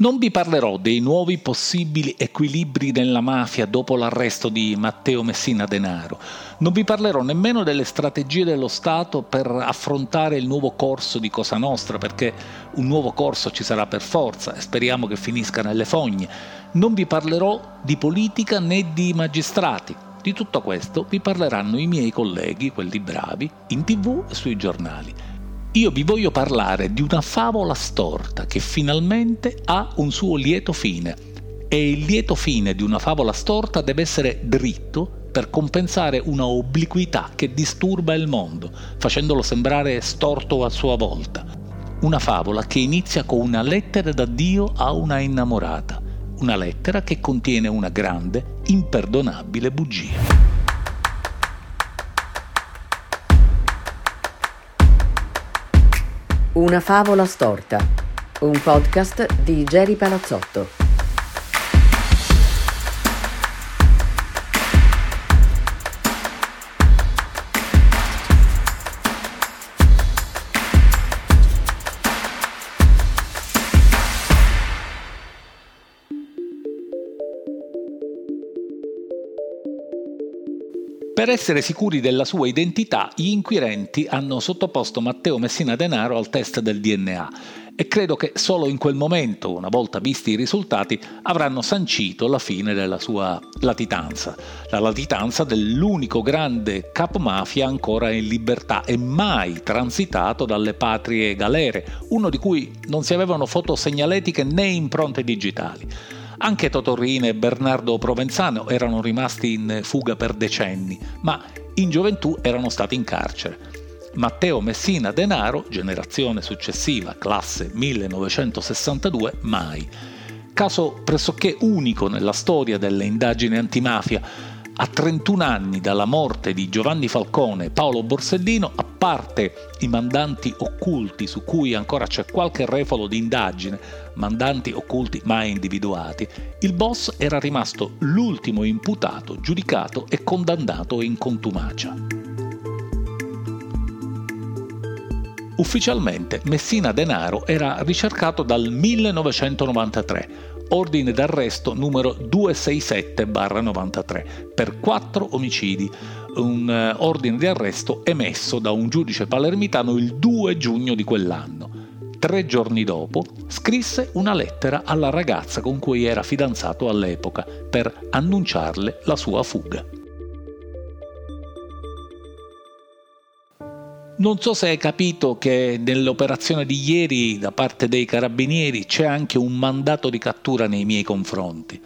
Non vi parlerò dei nuovi possibili equilibri nella mafia dopo l'arresto di Matteo Messina Denaro. Non vi parlerò nemmeno delle strategie dello Stato per affrontare il nuovo corso di Cosa Nostra, perché un nuovo corso ci sarà per forza e speriamo che finisca nelle fogne. Non vi parlerò di politica né di magistrati. Di tutto questo vi parleranno i miei colleghi, quelli bravi, in tv e sui giornali. Io vi voglio parlare di una favola storta che finalmente ha un suo lieto fine. E il lieto fine di una favola storta deve essere dritto per compensare una obliquità che disturba il mondo, facendolo sembrare storto a sua volta. Una favola che inizia con una lettera d'addio a una innamorata, una lettera che contiene una grande, imperdonabile bugia. Una favola storta. Un podcast di Jerry Palazzotto. Per essere sicuri della sua identità, gli inquirenti hanno sottoposto Matteo Messina Denaro al test del DNA e credo che solo in quel momento, una volta visti i risultati, avranno sancito la fine della sua latitanza, la latitanza dell'unico grande capo mafia ancora in libertà e mai transitato dalle patrie galere, uno di cui non si avevano foto segnaletiche né impronte digitali. Anche Totorrina e Bernardo Provenzano erano rimasti in fuga per decenni, ma in gioventù erano stati in carcere. Matteo Messina Denaro, generazione successiva, classe 1962, mai. Caso pressoché unico nella storia delle indagini antimafia, a 31 anni dalla morte di Giovanni Falcone e Paolo Borsellino, a parte i mandanti occulti su cui ancora c'è qualche refolo di indagine, mandanti occulti mai individuati, il boss era rimasto l'ultimo imputato, giudicato e condannato in contumacia. Ufficialmente Messina Denaro era ricercato dal 1993 ordine d'arresto numero 267-93 per quattro omicidi, un eh, ordine di arresto emesso da un giudice palermitano il 2 giugno di quell'anno. Tre giorni dopo scrisse una lettera alla ragazza con cui era fidanzato all'epoca per annunciarle la sua fuga. Non so se hai capito che nell'operazione di ieri da parte dei carabinieri c'è anche un mandato di cattura nei miei confronti.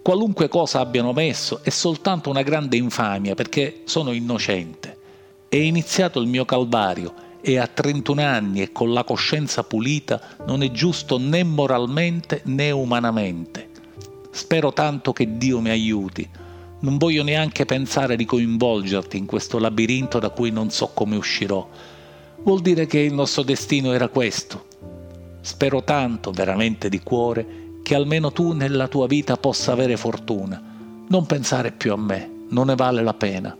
Qualunque cosa abbiano messo è soltanto una grande infamia perché sono innocente. È iniziato il mio calvario e a 31 anni e con la coscienza pulita non è giusto né moralmente né umanamente. Spero tanto che Dio mi aiuti non voglio neanche pensare di coinvolgerti in questo labirinto da cui non so come uscirò. Vuol dire che il nostro destino era questo. Spero tanto, veramente di cuore, che almeno tu nella tua vita possa avere fortuna. Non pensare più a me, non ne vale la pena.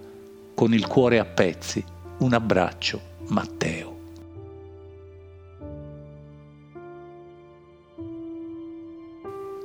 Con il cuore a pezzi, un abbraccio, Matteo.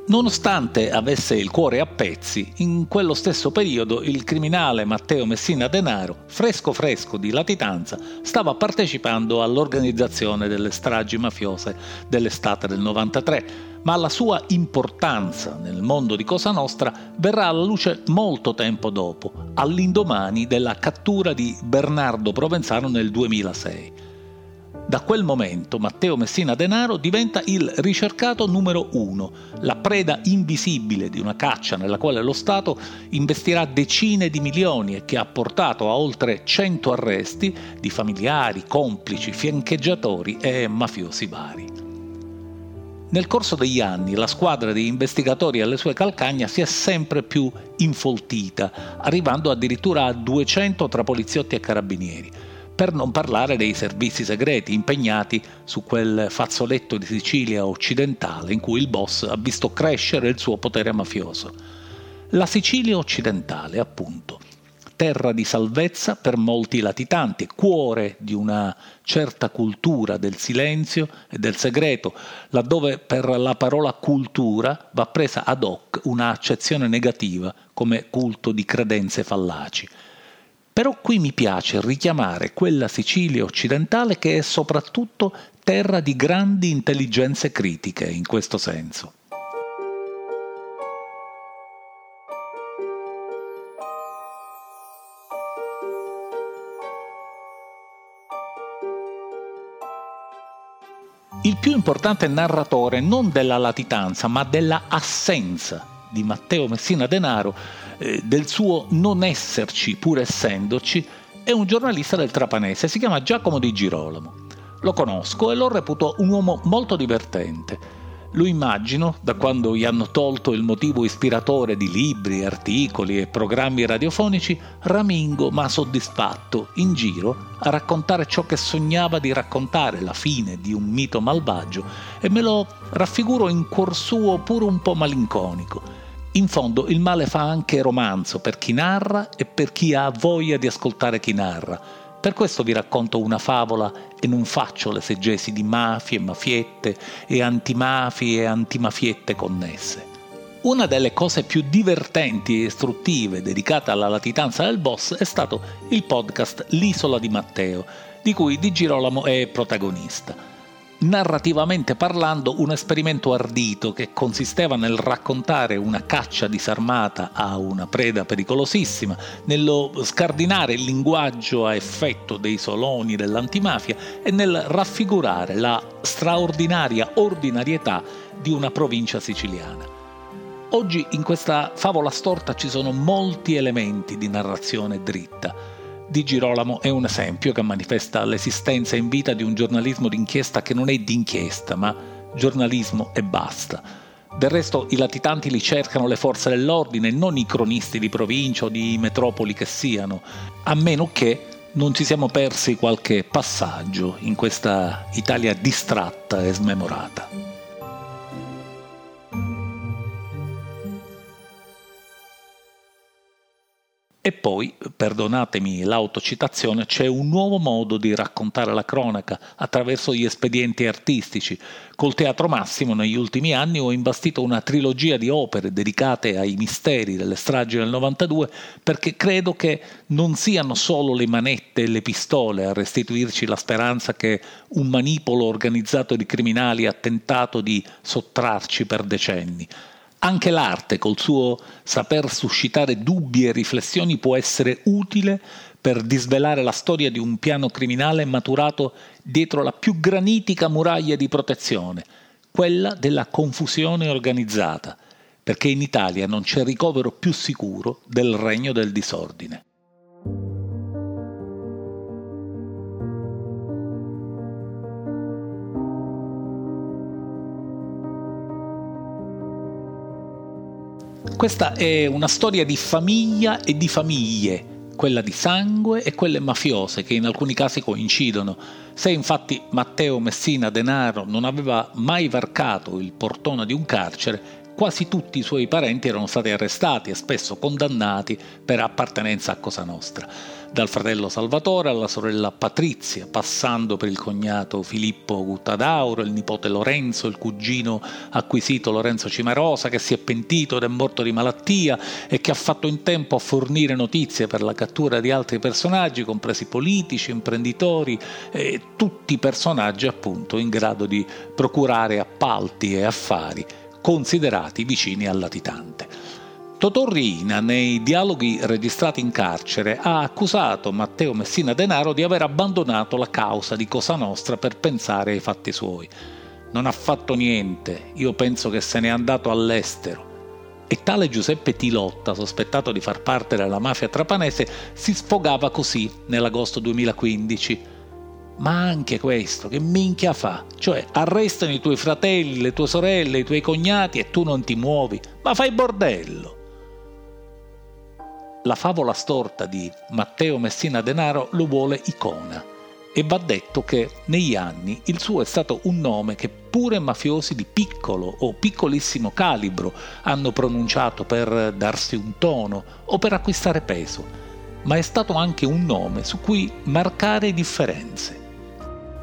Nonostante avesse il cuore a pezzi, in quello stesso periodo il criminale Matteo Messina Denaro, fresco fresco di latitanza, stava partecipando all'organizzazione delle stragi mafiose dell'estate del 93, ma la sua importanza nel mondo di Cosa Nostra verrà alla luce molto tempo dopo, all'indomani della cattura di Bernardo Provenzano nel 2006. Da quel momento Matteo Messina Denaro diventa il ricercato numero uno, la preda invisibile di una caccia nella quale lo Stato investirà decine di milioni e che ha portato a oltre 100 arresti di familiari, complici, fiancheggiatori e mafiosi vari. Nel corso degli anni la squadra di investigatori alle sue calcagna si è sempre più infoltita, arrivando addirittura a 200 tra poliziotti e carabinieri per non parlare dei servizi segreti impegnati su quel fazzoletto di Sicilia occidentale in cui il boss ha visto crescere il suo potere mafioso. La Sicilia occidentale, appunto. terra di salvezza per molti latitanti, cuore di una certa cultura del silenzio e del segreto, laddove per la parola cultura va presa ad hoc una accezione negativa come culto di credenze fallaci. Però qui mi piace richiamare quella Sicilia occidentale che è soprattutto terra di grandi intelligenze critiche in questo senso. il più importante narratore non della latitanza, ma della assenza di Matteo Messina Denaro, eh, del suo non esserci pur essendoci, è un giornalista del Trapanese, si chiama Giacomo di Girolamo. Lo conosco e lo reputo un uomo molto divertente lo immagino, da quando gli hanno tolto il motivo ispiratore di libri, articoli e programmi radiofonici, ramingo ma soddisfatto, in giro, a raccontare ciò che sognava di raccontare, la fine di un mito malvagio, e me lo raffiguro in cuor suo pure un po' malinconico. In fondo il male fa anche romanzo per chi narra e per chi ha voglia di ascoltare chi narra per questo vi racconto una favola e non faccio le seggesi di mafie, mafiette e antimafie e antimafiette connesse. Una delle cose più divertenti e istruttive dedicate alla latitanza del boss è stato il podcast L'isola di Matteo, di cui Di Girolamo è protagonista narrativamente parlando un esperimento ardito che consisteva nel raccontare una caccia disarmata a una preda pericolosissima, nello scardinare il linguaggio a effetto dei soloni dell'antimafia e nel raffigurare la straordinaria ordinarietà di una provincia siciliana. Oggi in questa favola storta ci sono molti elementi di narrazione dritta di Girolamo è un esempio che manifesta l'esistenza in vita di un giornalismo d'inchiesta che non è d'inchiesta, ma giornalismo e basta. Del resto i latitanti li cercano le forze dell'ordine, non i cronisti di provincia o di metropoli che siano, a meno che non ci siamo persi qualche passaggio in questa Italia distratta e smemorata. E poi, perdonatemi l'autocitazione, c'è un nuovo modo di raccontare la cronaca attraverso gli espedienti artistici. Col Teatro Massimo negli ultimi anni ho imbastito una trilogia di opere dedicate ai misteri delle stragi del 92 perché credo che non siano solo le manette e le pistole a restituirci la speranza che un manipolo organizzato di criminali ha tentato di sottrarci per decenni anche l'arte, col suo saper suscitare dubbi e riflessioni, può essere utile per disvelare la storia di un piano criminale maturato dietro la più granitica muraglia di protezione, quella della confusione organizzata, perché in Italia non c'è ricovero più sicuro del regno del disordine. Questa è una storia di famiglia e di famiglie, quella di sangue e quelle mafiose che in alcuni casi coincidono. Se infatti Matteo Messina Denaro non aveva mai varcato il portone di un carcere, quasi tutti i suoi parenti erano stati arrestati e spesso condannati per appartenenza a Cosa Nostra. Dal fratello Salvatore alla sorella Patrizia, passando per il cognato Filippo Guttadauro, il nipote Lorenzo, il cugino acquisito Lorenzo Cimarosa, che si è pentito ed è morto di malattia e che ha fatto in tempo a fornire notizie per la cattura di altri personaggi, compresi politici, imprenditori, e tutti personaggi appunto in grado di procurare appalti e affari considerati vicini al latitante. Totò Riina, nei dialoghi registrati in carcere, ha accusato Matteo Messina Denaro di aver abbandonato la causa di Cosa Nostra per pensare ai fatti suoi. Non ha fatto niente, io penso che se n'è andato all'estero. E tale Giuseppe Tilotta, sospettato di far parte della mafia trapanese, si sfogava così nell'agosto 2015. Ma anche questo, che minchia fa? Cioè, arrestano i tuoi fratelli, le tue sorelle, i tuoi cognati e tu non ti muovi? Ma fai bordello! La favola storta di Matteo Messina Denaro lo vuole icona e va detto che negli anni il suo è stato un nome che pure mafiosi di piccolo o piccolissimo calibro hanno pronunciato per darsi un tono o per acquistare peso. ma è stato anche un nome su cui marcare differenze.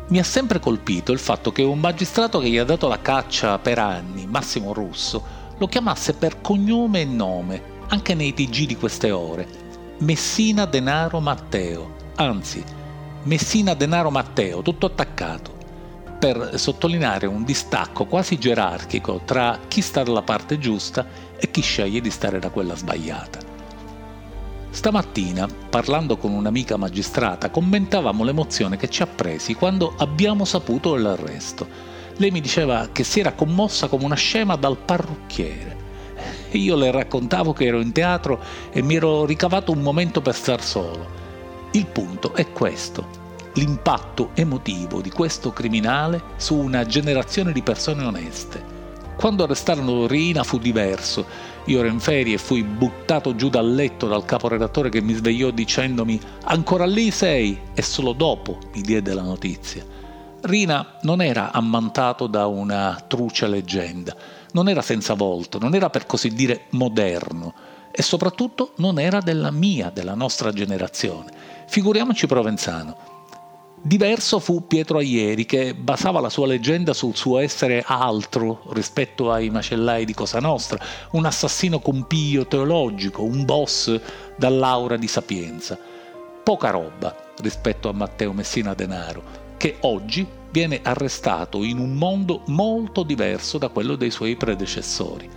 Mi ha sempre colpito il fatto che un magistrato che gli ha dato la caccia per anni, Massimo Russo, lo chiamasse per cognome e nome, anche nei TG di queste ore, Messina Denaro Matteo, anzi, Messina Denaro Matteo, tutto attaccato, per sottolineare un distacco quasi gerarchico tra chi sta dalla parte giusta e chi sceglie di stare da quella sbagliata. Stamattina, parlando con un'amica magistrata, commentavamo l'emozione che ci ha presi quando abbiamo saputo l'arresto. Lei mi diceva che si era commossa come una scema dal parrucchiere. Io le raccontavo che ero in teatro e mi ero ricavato un momento per star solo. Il punto è questo, l'impatto emotivo di questo criminale su una generazione di persone oneste. Quando arrestarono Rina fu diverso. Io ero in ferie e fui buttato giù dal letto dal caporedattore che mi svegliò dicendomi ancora lì sei e solo dopo mi diede la notizia. Rina non era ammantato da una truce leggenda, non era senza volto, non era per così dire moderno e soprattutto non era della mia, della nostra generazione. Figuriamoci Provenzano. Diverso fu Pietro Aieri, che basava la sua leggenda sul suo essere altro rispetto ai macellai di Cosa Nostra, un assassino compio teologico, un boss dall'aura di sapienza. Poca roba rispetto a Matteo Messina Denaro, che oggi viene arrestato in un mondo molto diverso da quello dei suoi predecessori.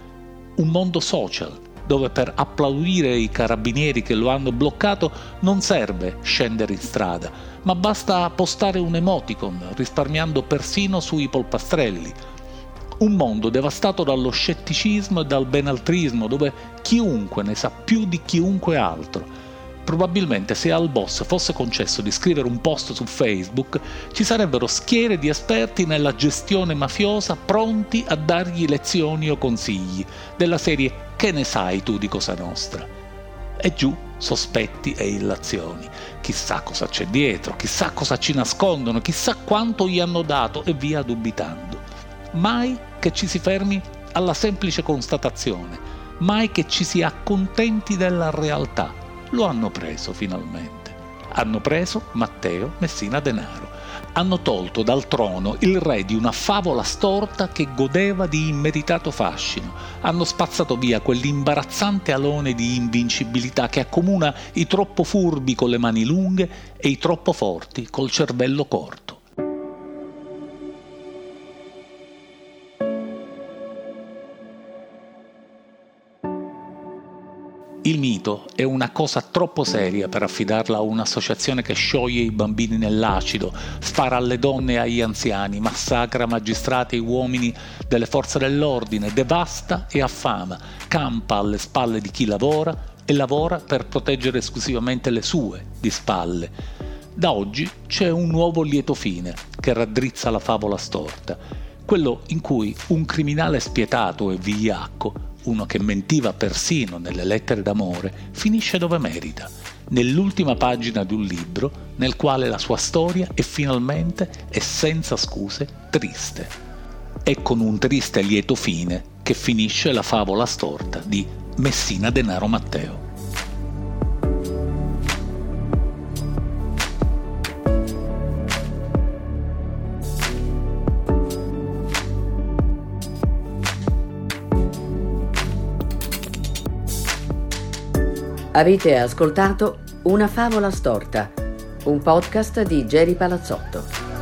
Un mondo social, dove per applaudire i carabinieri che lo hanno bloccato non serve scendere in strada, ma basta postare un emoticon, risparmiando persino sui polpastrelli. Un mondo devastato dallo scetticismo e dal benaltrismo, dove chiunque ne sa più di chiunque altro probabilmente se al boss fosse concesso di scrivere un post su Facebook, ci sarebbero schiere di esperti nella gestione mafiosa pronti a dargli lezioni o consigli, della serie Che ne sai tu di Cosa Nostra? E giù sospetti e illazioni. Chissà cosa c'è dietro, chissà cosa ci nascondono, chissà quanto gli hanno dato e via dubitando. Mai che ci si fermi alla semplice constatazione, mai che ci si accontenti della realtà lo hanno preso finalmente. Hanno preso Matteo Messina Denaro. Hanno tolto dal trono il re di una favola storta che godeva di immeritato fascino. Hanno spazzato via quell'imbarazzante alone di invincibilità che accomuna i troppo furbi con le mani lunghe e i troppo forti col cervello corto. Il mito è una cosa troppo seria per affidarla a un'associazione che scioglie i bambini nell'acido, spara alle donne e agli anziani, massacra magistrati e uomini delle forze dell'ordine, devasta e affama, campa alle spalle di chi lavora e lavora per proteggere esclusivamente le sue di spalle. Da oggi c'è un nuovo lieto fine che raddrizza la favola storta, quello in cui un criminale spietato e vigliacco uno che mentiva persino nelle lettere d'amore, finisce dove merita, nell'ultima pagina di un libro nel quale la sua storia è finalmente e senza scuse triste. È con un triste lieto fine che finisce la favola storta di Messina Denaro Matteo. Avete ascoltato Una favola storta, un podcast di Geri Palazzotto.